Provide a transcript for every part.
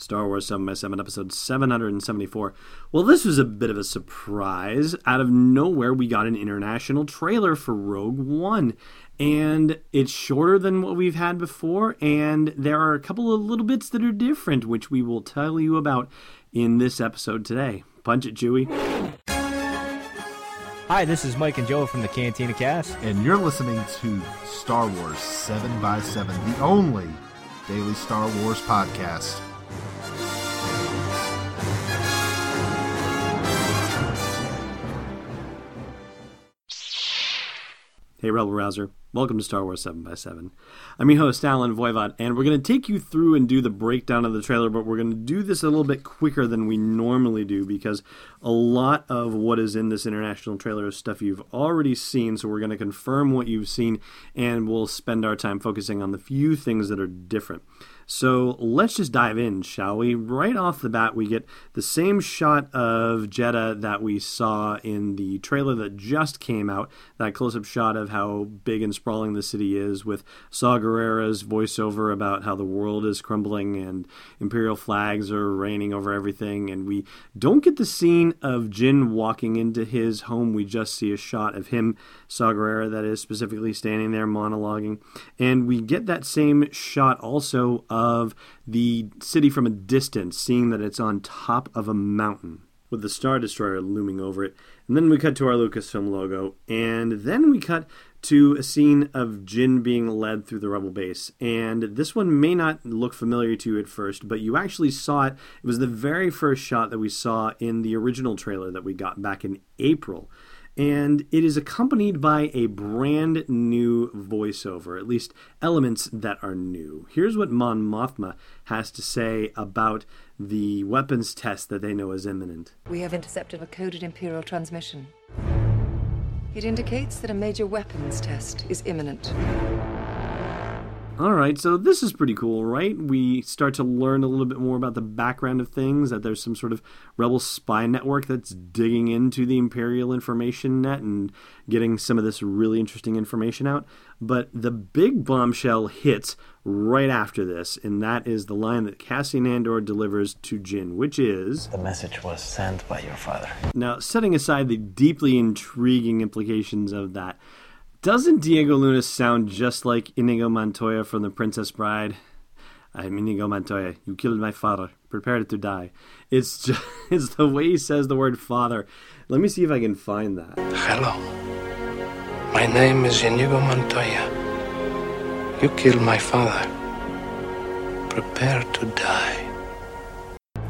Star Wars 7 by 7 episode 774. Well, this was a bit of a surprise. Out of nowhere, we got an international trailer for Rogue One. And it's shorter than what we've had before, and there are a couple of little bits that are different, which we will tell you about in this episode today. Punch it, Chewie. Hi, this is Mike and Joe from the Cantina Cast. And you're listening to Star Wars 7 by 7 the only daily Star Wars podcast. Hey, Rebel Rouser. Welcome to Star Wars 7 by 7 I'm your host, Allen Voivod, and we're going to take you through and do the breakdown of the trailer, but we're going to do this a little bit quicker than we normally do because a lot of what is in this international trailer is stuff you've already seen, so we're going to confirm what you've seen, and we'll spend our time focusing on the few things that are different. So let's just dive in, shall we? Right off the bat, we get the same shot of Jedha that we saw in the trailer that just came out. That close up shot of how big and sprawling the city is, with Saw Gerrera's voiceover about how the world is crumbling and Imperial flags are reigning over everything. And we don't get the scene of Jyn walking into his home. We just see a shot of him, Saw Gerrera, that is, specifically standing there monologuing. And we get that same shot also the city from a distance, seeing that it's on top of a mountain with the Star Destroyer looming over it. And then we cut to our Lucasfilm logo, and then we cut to a scene of Jyn being led through the rebel base. And this one may not look familiar to you at first, but you actually saw it. It was the very first shot that we saw in the original trailer that we got back in April and it is accompanied by a brand new voiceover, at least elements that are new. Here's what Mon Mothma has to say about the weapons test that they know is imminent. We have intercepted a coded Imperial transmission. It indicates that a major weapons test is imminent. All right, so this is pretty cool, right? We start to learn a little bit more about the background of things, that there's some sort of rebel spy network that's digging into the Imperial information net and getting some of this really interesting information out. But the big bombshell hits right after this, and that is the line that Cassian Andor delivers to Jyn, which is The message was sent by your father. Now, setting aside the deeply intriguing implications of that, doesn't Diego Luna sound just like Inigo Montoya from The Princess Bride? I'm Inigo Montoya. You killed my father. Prepare to die. It's just it's the way he says the word father. Let me see if I can find that. Hello. My name is Inigo Montoya. You killed my father. Prepare to die.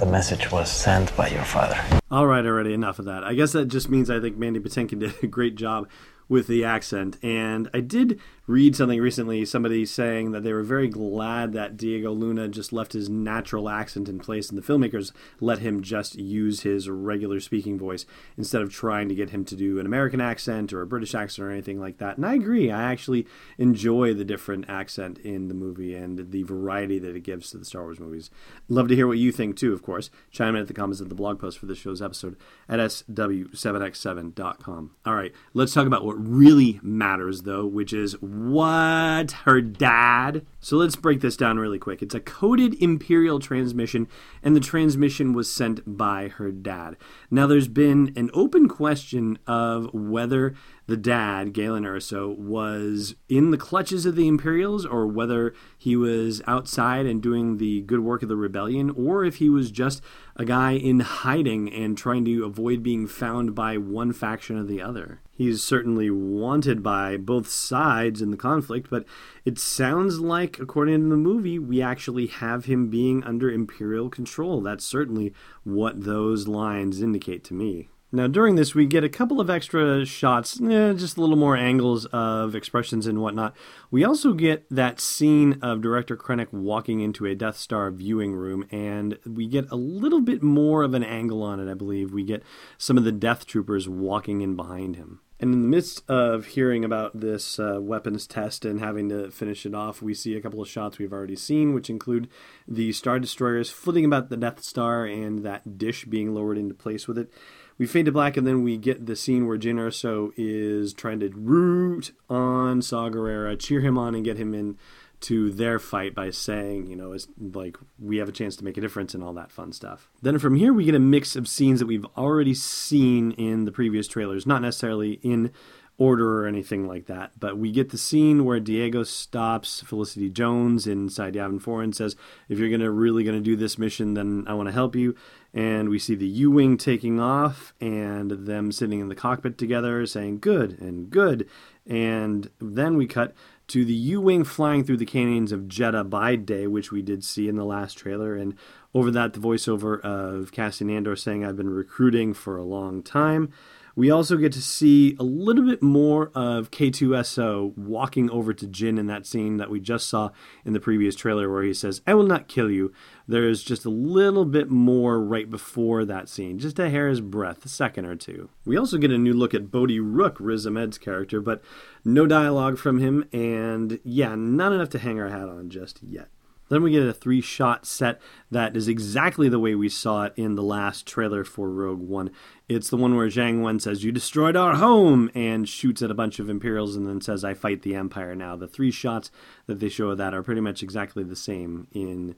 The message was sent by your father. All right, already enough of that. I guess that just means I think Mandy Patinkin did a great job with the accent. And I did read something recently, somebody saying that they were very glad that Diego Luna just left his natural accent in place and the filmmakers let him just use his regular speaking voice instead of trying to get him to do an American accent or a British accent or anything like that. And I agree. I actually enjoy the different accent in the movie and the variety that it gives to the Star Wars movies. Love to hear what you think too, of course. Chime in at the comments of the blog post for this show's episode at sw7x7.com. All right, let's talk about what really matters, though, which is what? Her dad? So let's break this down really quick. It's a coded Imperial transmission, and the transmission was sent by her dad. Now, there's been an open question of whether the dad, Galen Erso, was in the clutches of the Imperials or whether he was outside and doing the good work of the rebellion or if he was just a guy in hiding and trying to avoid being found by one faction or the other. He's certainly wanted by both sides in the conflict, but it sounds like, according to the movie, we actually have him being under Imperial control. That's certainly what those lines indicate to me. Now, during this, we get a couple of extra shots, eh, just a little more angles of expressions and whatnot. We also get that scene of Director Krennic walking into a Death Star viewing room, and we get a little bit more of an angle on it, I believe. We get some of the Death Troopers walking in behind him. And in the midst of hearing about this uh, weapons test and having to finish it off, we see a couple of shots we've already seen, which include the Star Destroyers flitting about the Death Star and that dish being lowered into place with it. We fade to black, and then we get the scene where Jyn Erso is trying to root on Saw Gerrera, cheer him on, and get him in to their fight by saying, you know, it's like we have a chance to make a difference and all that fun stuff. Then from here, we get a mix of scenes that we've already seen in the previous trailers, not necessarily in order or anything like that. But we get the scene where Diego stops Felicity Jones inside Yavin 4 and says, If you're gonna really gonna do this mission, then I want to help you. And we see the U Wing taking off and them sitting in the cockpit together saying, Good and good. And then we cut to the U Wing flying through the canyons of Jedha by day, which we did see in the last trailer. And over that, the voiceover of Cassian Andor saying, I've been recruiting for a long time. We also get to see a little bit more of K2SO walking over to Jyn in that scene that we just saw in the previous trailer where he says, I will not kill you. There's just a little bit more right before that scene, just a hair's breadth, a second or two. We also get a new look at Bodhi Rook, Riz Ahmed's character, but no dialogue from him, and yeah, not enough to hang our hat on just yet. Then we get a three shot set that is exactly the way we saw it in the last trailer for Rogue One. It's the one where Jiang Wen says, You destroyed our home, and shoots at a bunch of Imperials and then says, I fight the Empire now. The three shots that they show of that are pretty much exactly the same in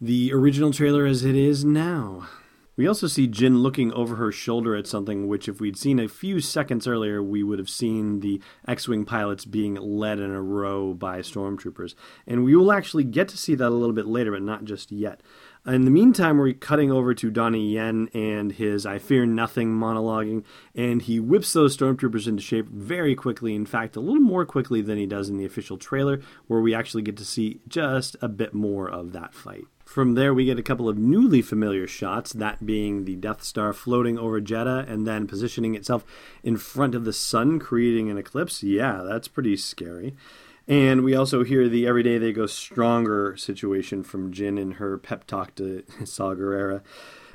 the original trailer as it is now. We also see Jyn looking over her shoulder at something which, if we'd seen a few seconds earlier, we would have seen the X Wing pilots being led in a row by stormtroopers. And we will actually get to see that a little bit later, but not just yet. In the meantime, we're cutting over to Donnie Yen and his I Fear Nothing monologuing, and he whips those stormtroopers into shape very quickly. In fact, a little more quickly than he does in the official trailer, where we actually get to see just a bit more of that fight. From there, we get a couple of newly familiar shots, that being the Death Star floating over Jedha and then positioning itself in front of the sun, creating an eclipse. Yeah, that's pretty scary. And we also hear the Every Day They Go Stronger situation from Jyn in her pep talk to Saw Gerrera.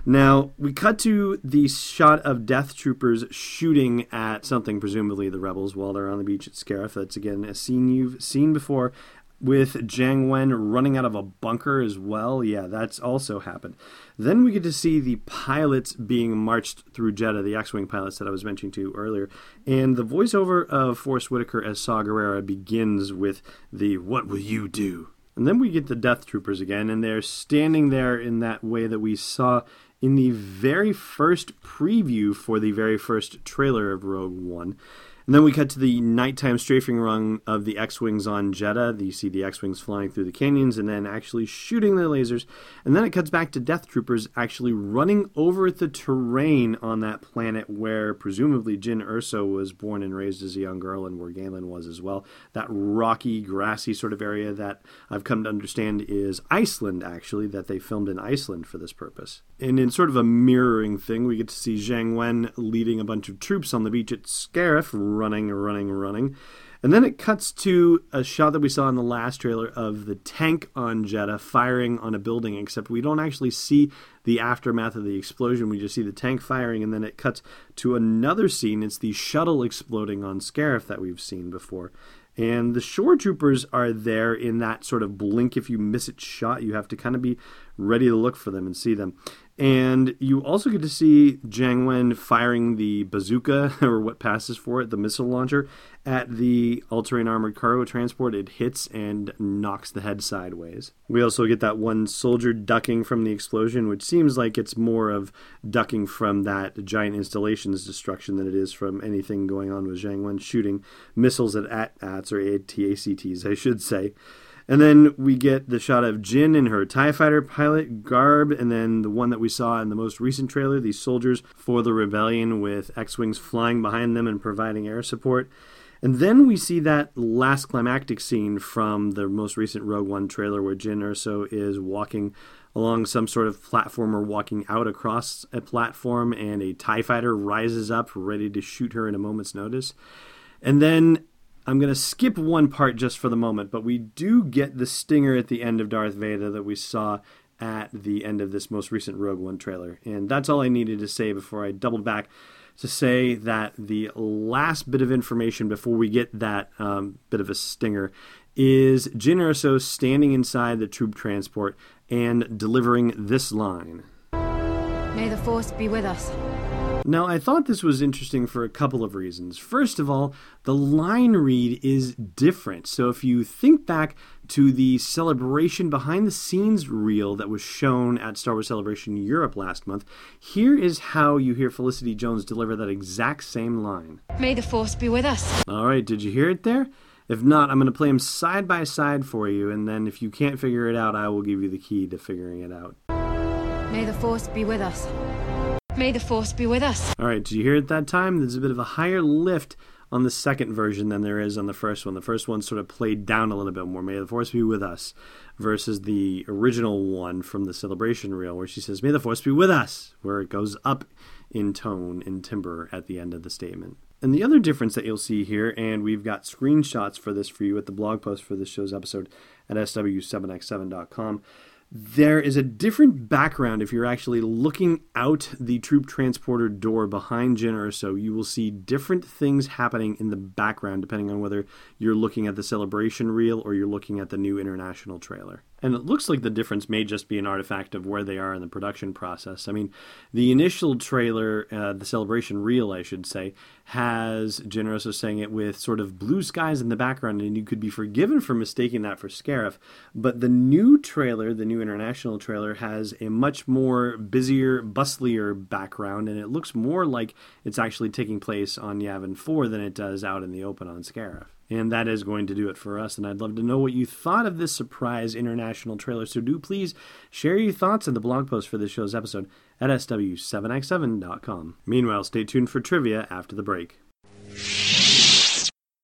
Now, we cut to the shot of Death Troopers shooting at something, presumably the rebels, while they're on the beach at Scarif. That's, again, a scene you've seen before with Jiang Wen running out of a bunker as well. Yeah, that's also happened. Then we get to see the pilots being marched through Jedha, the X Wing pilots that I was mentioning to earlier. And the voiceover of Forest Whitaker as Saw Gerrera begins with the What will you do? And then we get the Death Troopers again, and they're standing there in that way that we saw in the very first preview for the very first trailer of Rogue One. And then we cut to the nighttime strafing run of the X Wings on Jedha. You see the X Wings flying through the canyons and then actually shooting their lasers. And then it cuts back to Death Troopers actually running over the terrain on that planet where presumably Jyn Erso was born and raised as a young girl and where Galen was as well. That rocky, grassy sort of area that I've come to understand is Iceland, actually, that they filmed in Iceland for this purpose. And in sort of a mirroring thing, we get to see Jiang Wen leading a bunch of troops on the beach at Scarif running, running, running. And then it cuts to a shot that we saw in the last trailer of the tank on Jedha firing on a building, except we don't actually see the aftermath of the explosion. We just see the tank firing, and then it cuts to another scene. It's the shuttle exploding on Scarif that we've seen before. And the shore troopers are there in that sort of blink if you miss it shot. You have to kind of be ready to look for them and see them. And you also get to see Jiang Wen firing the bazooka, or what passes for it, the missile launcher, at the all terrain armored cargo transport. It hits and knocks the head sideways. We also get that one soldier ducking from the explosion, which seems like it's more of ducking from that giant installation's destruction than it is from anything going on with Jiang Wen shooting missiles at AT-ATs or AT-ACTs, I should say. And then we get the shot of Jyn in her TIE fighter pilot garb, and then the one that we saw in the most recent trailer, these soldiers for the rebellion with X Wings flying behind them and providing air support. And then we see that last climactic scene from the most recent Rogue One trailer where Jyn Erso is walking along some sort of platform or walking out across a platform, and a TIE fighter rises up ready to shoot her in a moment's notice. And then I'm going to skip one part just for the moment, but we do get the stinger at the end of Darth Vader that we saw at the end of this most recent Rogue One trailer. And that's all I needed to say before I doubled back to say that the last bit of information before we get that um, bit of a stinger is Jyn Erso standing inside the troop transport and delivering this line. May the Force be with us. Now, I thought this was interesting for a couple of reasons. First of all, the line read is different. So if you think back to the celebration behind the scenes reel that was shown at Star Wars Celebration Europe last month, here is how you hear Felicity Jones deliver that exact same line. May the Force be with us. All right, did you hear it there? If not, I'm going to play them side by side for you, and then if you can't figure it out, I will give you the key to figuring it out. May the Force be with us. May the Force be with us. All right, did you hear it that time? There's a bit of a higher lift on the second version than there is on the first one. The first one sort of played down a little bit more. May the Force be with us, versus the original one from the Celebration reel, where she says, May the Force be with us, where it goes up in tone, in timbre at the end of the statement. And the other difference that you'll see here, and we've got screenshots for this for you at the blog post for this show's episode at sw7x7.com. There is a different background if you're actually looking out the troop transporter door behind Jyn so. You will see different things happening in the background depending on whether you're looking at the celebration reel or you're looking at the new international trailer. And it looks like the difference may just be an artifact of where they are in the production process. I mean, the initial trailer, uh, the celebration reel, I should say, has Jyn Erso saying it with sort of blue skies in the background, and you could be forgiven for mistaking that for Scarif. But the new trailer, the new international trailer, has a much more busier, bustlier background, and it looks more like it's actually taking place on Yavin 4 than it does out in the open on Scarif. And that is going to do it for us. And I'd love to know what you thought of this surprise international trailer. So do please share your thoughts in the blog post for this show's episode at sw7x7.com. Meanwhile, stay tuned for trivia after the break.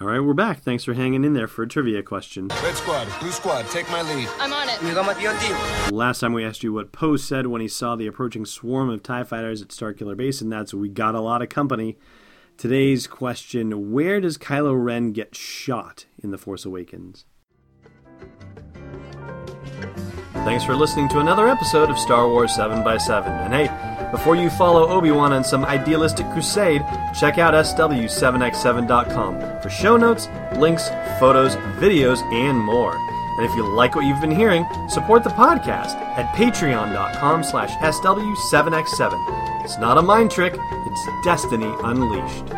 All right, we're back. Thanks for hanging in there for a trivia question. Red squad, blue squad, take my lead. I'm on it. Last time we asked you what Poe said when he saw the approaching swarm of TIE fighters at Starkiller Base, and that's we got a lot of company. Today's question Where does Kylo Ren get shot in The Force Awakens? Thanks for listening to another episode of Star Wars 7x7. And hey, before you follow Obi Wan on some idealistic crusade, check out SW7x7.com for show notes, links, photos, videos, and more. And if you like what you've been hearing, support the podcast at patreon.com slash SW7x7. It's not a mind trick, it's destiny unleashed.